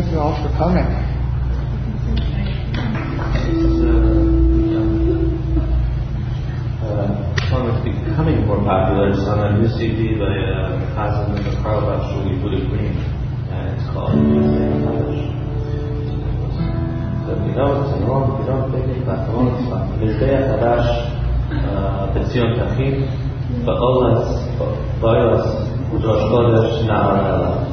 thank you all for coming. Islam is becoming more popular. It's on a new CD by uh, Kazim and Karlovich, Shuli Buddha Green, and it's called So we know it's an old, we don't think about the old stuff. Mizdei HaKadosh, Betzion Tachim, Ba'olas, Ba'olas, Udosh Kodesh, Na'ar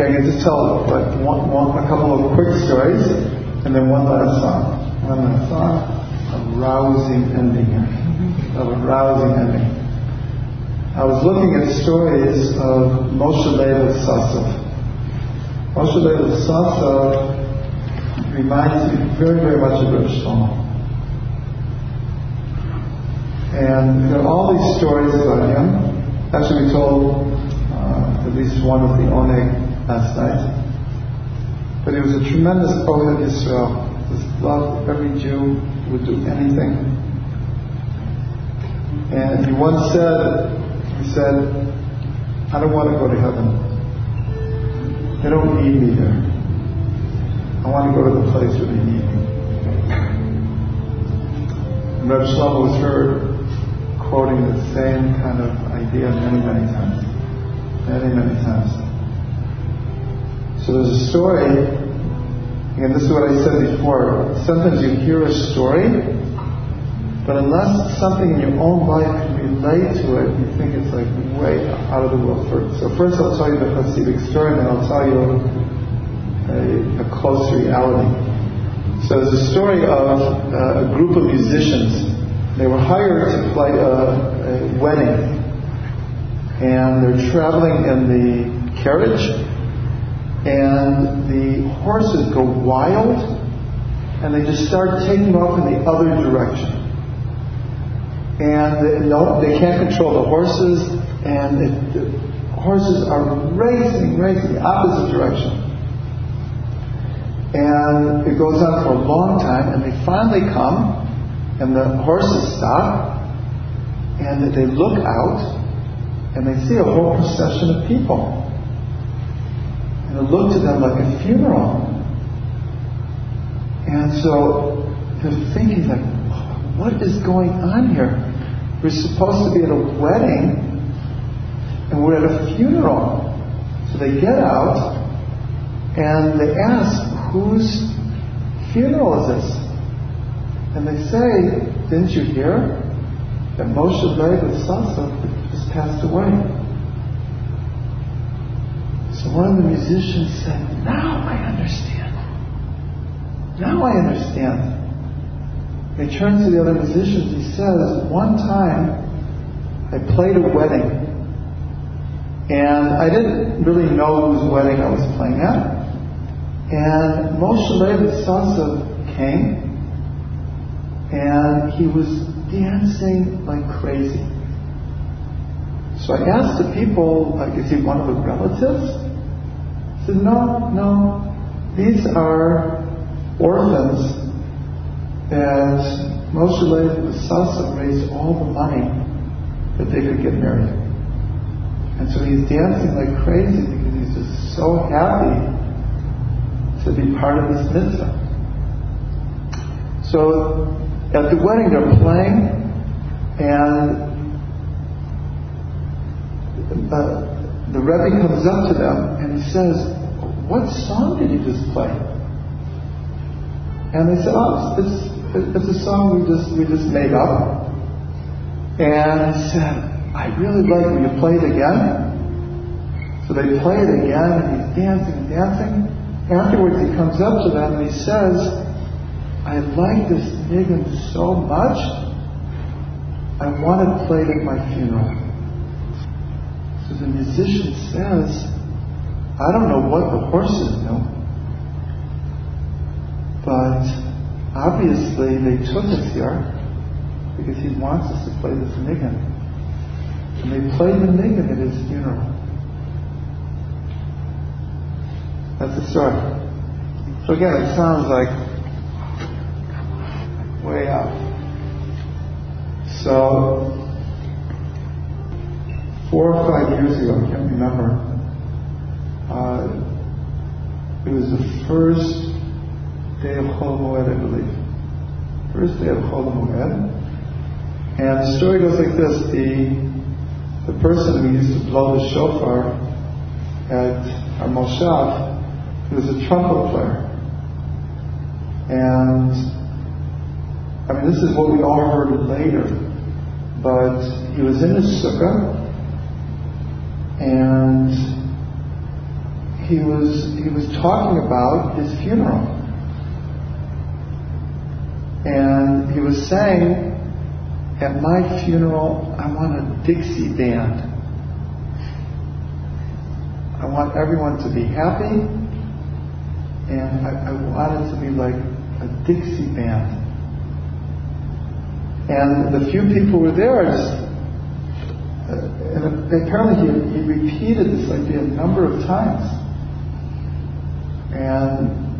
Okay, I'm going to tell like one, one, a couple of quick stories, and then one last song. One last song. A rousing ending. A rousing ending. I was looking at stories of Moshe Leib Sasov. Moshe Leib Sasov reminds me very, very much of Reb Shlomo. And there are all these stories about him. Actually, we told uh, at least one of the Oneg last night. But he was a tremendous ohev Yisrael. His love for every Jew would do anything. And he once said, he said, I don't want to go to heaven. They don't need me there. I want to go to the place where they need me. And Reb Shlomo was heard quoting the same kind of idea many, many times. Many, many times. So there's a story, and this is what I said before. Sometimes you hear a story, but unless something in your own life can relate to it, you think it's like way out of the world. So first I'll tell you the Hasidic story, and then I'll tell you a, a close reality. So there's a story of uh, a group of musicians. They were hired to play a, a wedding, and they're traveling in the carriage, and the horses go wild, and they just start taking off in the other direction. And they, no, they can't control the horses, and it, the horses are racing, racing the opposite direction. And it goes on for a long time, and they finally come, and the horses stop, and they look out, and they see a whole procession of people. And it looked to them like a funeral. And so they're thinking like, what is going on here? We're supposed to be at a wedding, and we're at a funeral. So they get out, and they ask, whose funeral is this? And they say, didn't you hear that Moshe Leib Sasov just passed away? So one of the musicians said, now I understand. Now I understand. He turns to the other musicians. He says, one time I played a wedding and I didn't really know whose wedding I was playing at. And Moshe Leib Sasov came, and he was dancing like crazy. So I asked the people, like, is he one of the relatives? Said, no, no. These are orphans that Moshe Leib Sasov raised all the money that they could get married. And so he's dancing like crazy because he's just so happy to be part of this mitzvah. So at the wedding they're playing, and uh, the Rebbe comes up to them and he says, "What song did you just play?" And they said, "Oh, it's, it's a song we just we just made up." And he said, "I really like when you play it again." So they play it again, and he's dancing and dancing. Afterwards, he comes up to them and he says, I like this nigun so much, I want it played at my funeral. So the musician says, I don't know what the horses know, but obviously they took us here because he wants us to play this nigun. And they played the nigun at his funeral. That's the story. So again, it sounds like way out. So four or five years ago, I can't remember. It was the first day of Chol Moed, I believe. First day of Chol Moed. And the story goes like this: the the person who used to blow the shofar at our moshav was a trumpet player. And, I mean, this is what we all heard later, but he was in his sukkah, and he was, he was talking about his funeral. And he was saying, at my funeral, I want a Dixie band. I want everyone to be happy and I, I it to be like a Dixie band. And the few people who were there, just, uh, and apparently he, he repeated this idea a number of times. And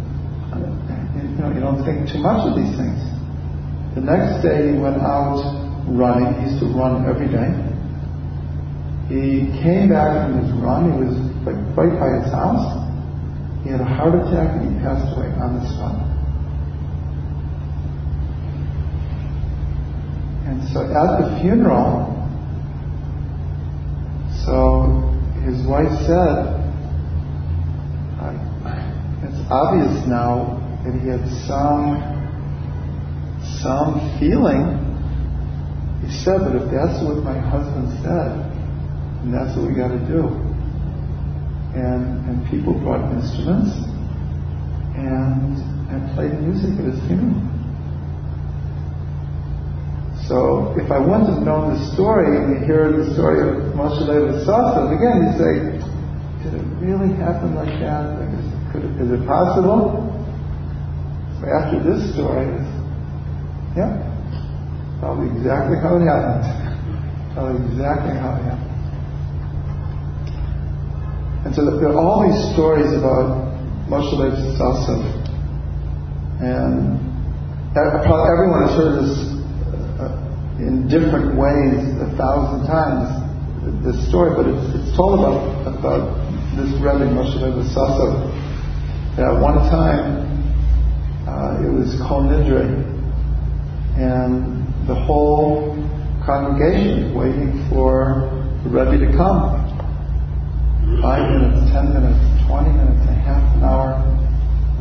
you know, you don't think too much of these things. The next day he went out running. He used to run every day. He came back from his run. He was like right by his house. He had a heart attack and he passed away on the spot. And so at the funeral, so his wife said, obvious now that he had some some feeling. He said, but if that's what my husband said, then that's what we got to do. And and people brought instruments and and played music at his funeral. So if I wouldn't have known the story and you hear the story of Moshe Leib Sasov, again you say, did it really happen like that? Could it, is it possible? So after this story, yeah, probably exactly how it happened. probably exactly how it happened. And so there are all these stories about Moshe Leib Sasov. And probably everyone has heard this uh, in different ways a thousand times, this story, but it's, it's told about, about this Rebbe Moshe Leib Sasov. That one time, uh, it was Kol Nidre, and the whole congregation is waiting for the Rebbe to come. Five minutes, ten minutes, twenty minutes, a half an hour.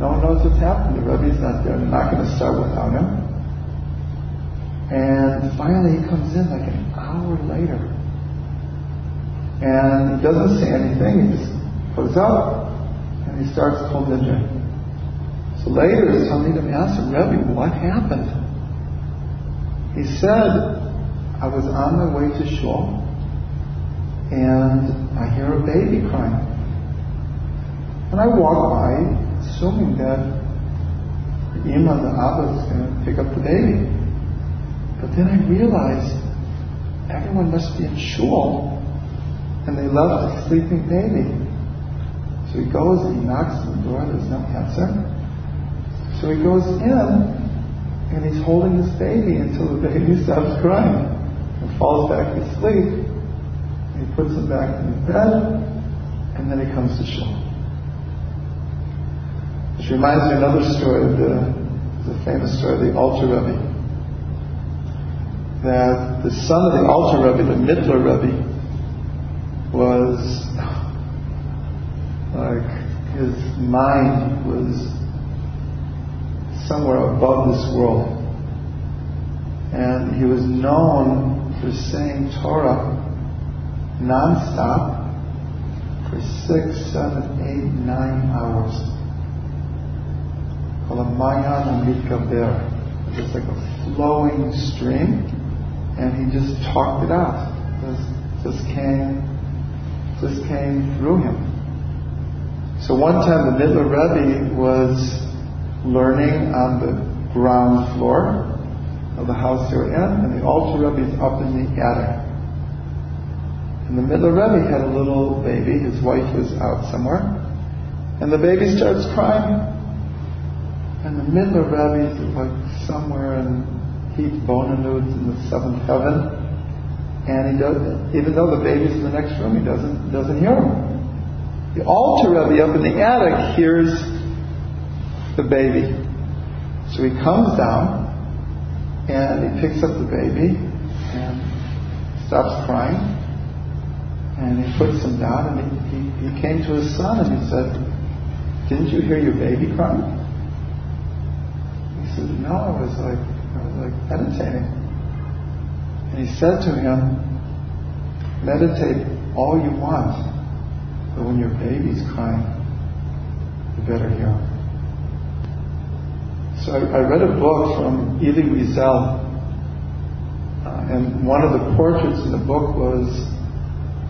No one knows what's happening. The Rebbe's not there. They're not going to start without him. And finally he comes in like an hour later. And he doesn't say anything. He just goes up and he starts Kol Nidre. So later, Talmidim asks him, Rebbe, what happened? He said, I was on my way to shul and I hear a baby crying. And I walk by, assuming that the Ima, the Abba, is going to pick up the baby. But then I realized everyone must be in shul and they left the sleeping baby. So he goes and he knocks on the door, there's no answer. So he goes in and he's holding this baby until the baby stops crying and falls back to sleep. He puts him back in the bed, and then he comes to shul. Which reminds me of another story, the, the famous story of the Alter Rebbe. That the son of the Alter Rebbe, the Mittler Rebbe, was his mind was somewhere above this world. And he was known for saying Torah non-stop for six, seven, eight, nine hours. Called a Mayan HaMitgaber. Just like a flowing stream. And he just talked it out. Just, just came, just came through him. So one time the Mittler Rebbe was learning on the ground floor of the house they were in, and the Alter Rebbe is up in the attic. And the Mittler Rebbe had a little baby, his wife was out somewhere, and the baby starts crying. And the Mittler Rebbe is like somewhere in hitbonenut in the seventh heaven, and he does even though the baby's in the next room, he doesn't doesn't hear him. The Alter Rebbe up in the attic hears the baby. So he comes down and he picks up the baby and stops crying and he puts him down and he, he, he came to his son and he said, Didn't you hear your baby crying? He said, No, I was like I was like meditating. And he said to him, Meditate all you want, but when your baby's crying, you better hear him. So I, I read a book from Elie Wiesel, uh, and one of the portraits in the book was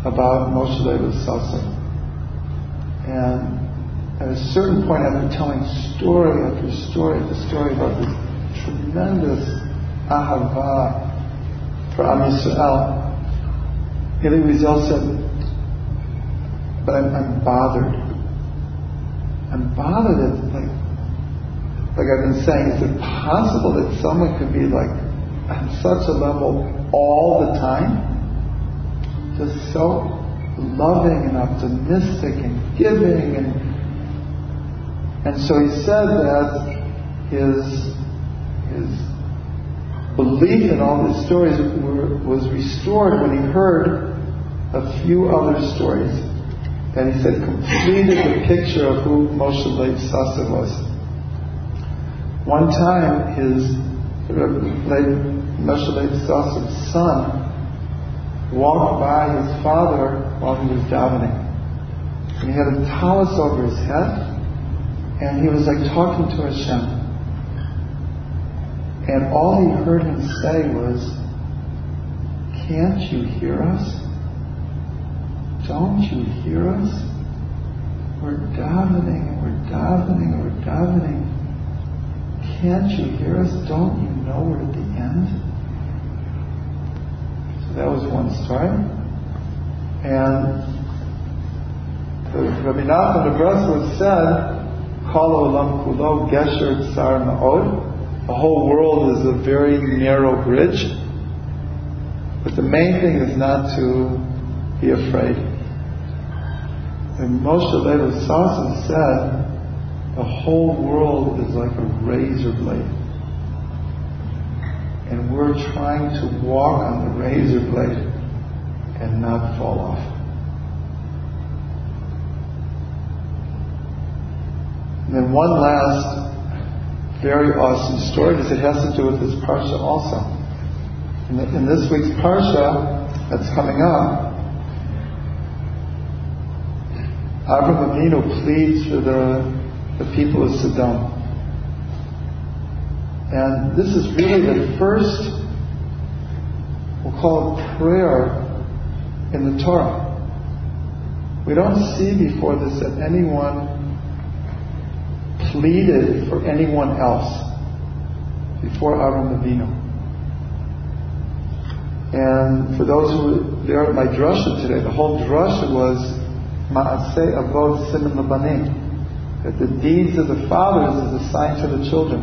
about Moshe Leib Sasov. And at a certain point, after telling story after story after story about this tremendous ahava for Am Yisrael, Elie Wiesel said, but I'm, I'm bothered. I'm bothered that, like, like I've been saying, is it possible that someone could be like on such a level all the time. Just so loving and optimistic and giving and and so he said that his his belief in all his stories were, was restored when he heard a few other stories. And he said completed the picture of who Moshe Sasov was. One time his Moshe Sasov's son walked by his father while he was davening. And he had a tallis over his head, and he was like talking to Hashem. And all he heard him say was, Can't you hear us? Don't you hear us? We're davening we're davening we're davening. Can't you hear us? Don't you know we're at the end? So that was one story. And the Rabbi Nachman of Breslov said, Kol olam kulo gesher tsar ma'od. The whole world is a very narrow bridge. But the main thing is not to be afraid. And Moshe Leib Sasov said, the whole world is like a razor blade. And we're trying to walk on the razor blade and not fall off. And then one last very awesome story because it has to do with this parsha also. In, the, in this week's parsha that's coming up, Abraham Avinu pleads for the, the people of Sodom. And this is really the first, we'll call it prayer in the Torah. We don't see before this that anyone pleaded for anyone else before Avram Avinu. And for those who were there at my drasha today, the whole drasha was Ma'aseh Avod Siman Labanim. That the deeds of the fathers is a sign to the children.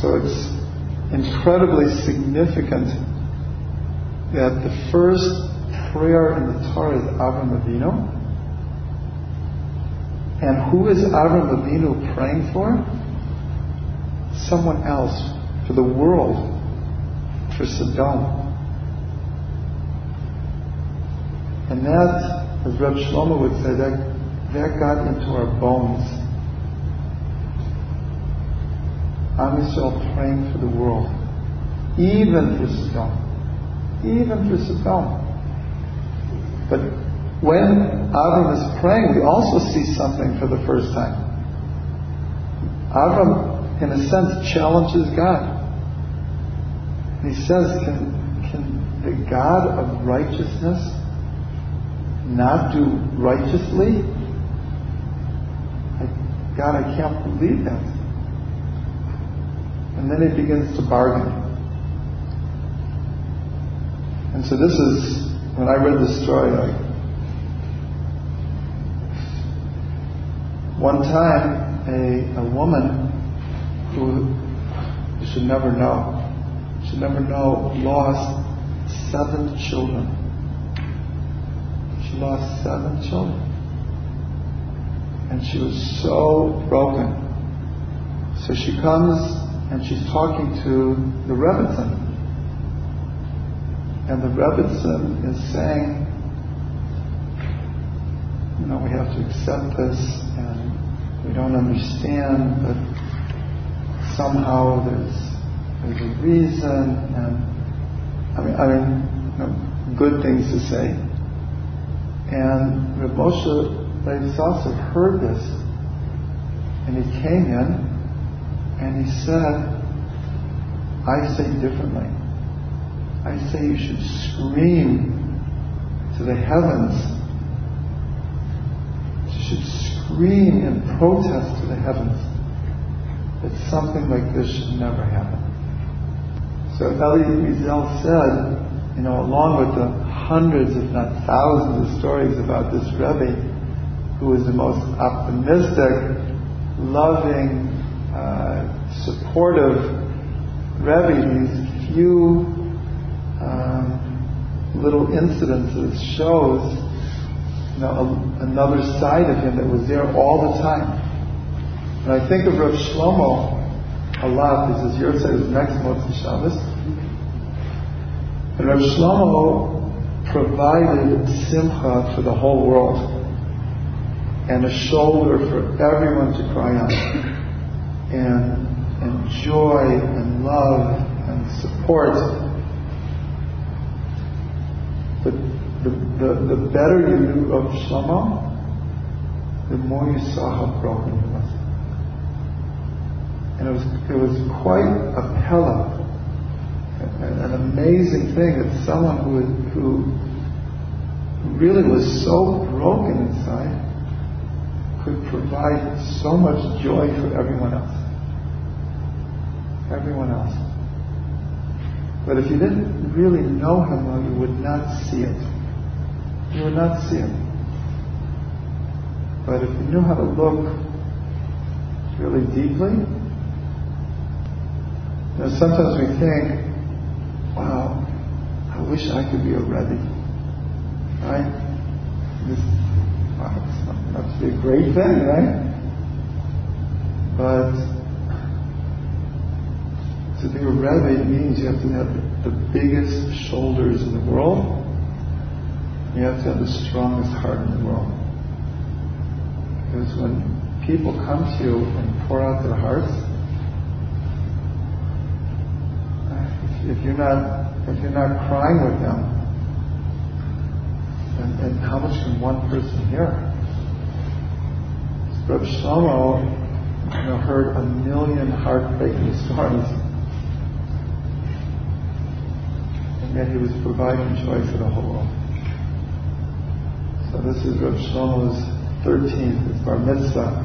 So it's incredibly significant that the first prayer in the Torah is Avram Avinu, and who is Avram Avinu praying for? Someone else, for the world, for Sodom. And that, as Reb Shlomo would say, that, that got into our bones. Am Yisrael praying for the world, even for Sodom, even for Sodom. But when Avram is praying, we also see something for the first time. Avram, in a sense, challenges God. He says, can, can the God of righteousness not do righteously? I, God, I can't believe that. And then it begins to bargain. And so this is, when I read the story, I One time, a, a woman who you should never know, should never know, lost seven children. She lost seven children. And she was so broken. So she comes and she's talking to the Rebbitzin. And the Rebbitzin is saying, you know, we have to accept this and we don't understand, but somehow there's there's a reason, and I mean, I mean, you know, good things to say. And Reb Moshe Leib heard this, and he came in, and he said, "I say differently. I say you should scream to the heavens. You should scream in protest to the heavens that something like this should never happen. So Elie Wiesel said, you know, along with the hundreds, if not thousands, of stories about this Rebbe, who was the most optimistic, loving, uh, supportive Rebbe, these few um, little incidences shows you know, a, another side of him that was there all the time. And I think of Rav Shlomo a lot. This is your side next Motzei Shabbos. And Rav Shlomo provided simcha for the whole world and a shoulder for everyone to cry on and, and joy and love and support. But the, the, the better you knew of Shlomo, the more you saw how broken he was. And it was, it was quite a pele, an amazing thing that someone who, who really was so broken inside could provide so much joy for everyone else. Everyone else. But if you didn't really know him well, you would not see it. You would not see it. But if you knew how to look really deeply, you know, sometimes we think, wow, I wish I could be a Rebbe. Right? This, wow, must a great thing, right? But to be a Rebbe means you have to have the biggest shoulders in the world. You have to have the strongest heart in the world. Because when people come to you and pour out their hearts, if, you're not if you're not crying with them, and, and how much can one person hear? Rav Shlomo you know, heard a million heartbreaking stories. And yet he was providing joy for the whole world. So this is Rav Shlomo's 13th, it's Bar Mitzvah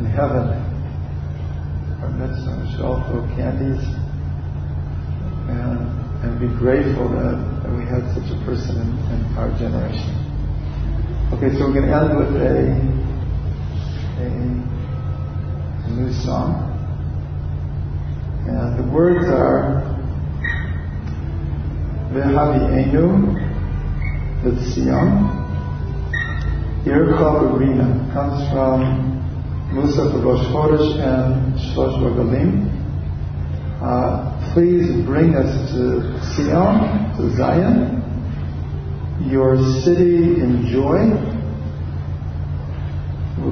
in heaven. Bar Mitzvah, all candies and, and be grateful that, that we had such a person in, in our generation. Okay, so we're going to end with a a new song. And the words are Vehavienu Vitzion Ircha Arena comes from Musaf Rosh Chodesh and Shalosh Regalim. Uh, please bring us to Sion, to Zion, your city in joy,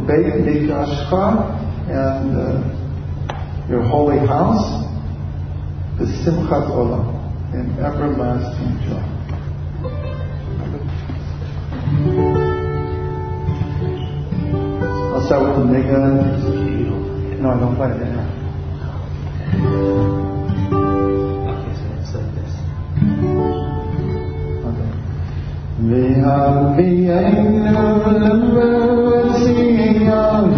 Beit Mikdashcha and uh, your holy house, the Simchat Olam, in everlasting joy. I'll start with the nigun. No, I don't play it the I be ignorant, mercy of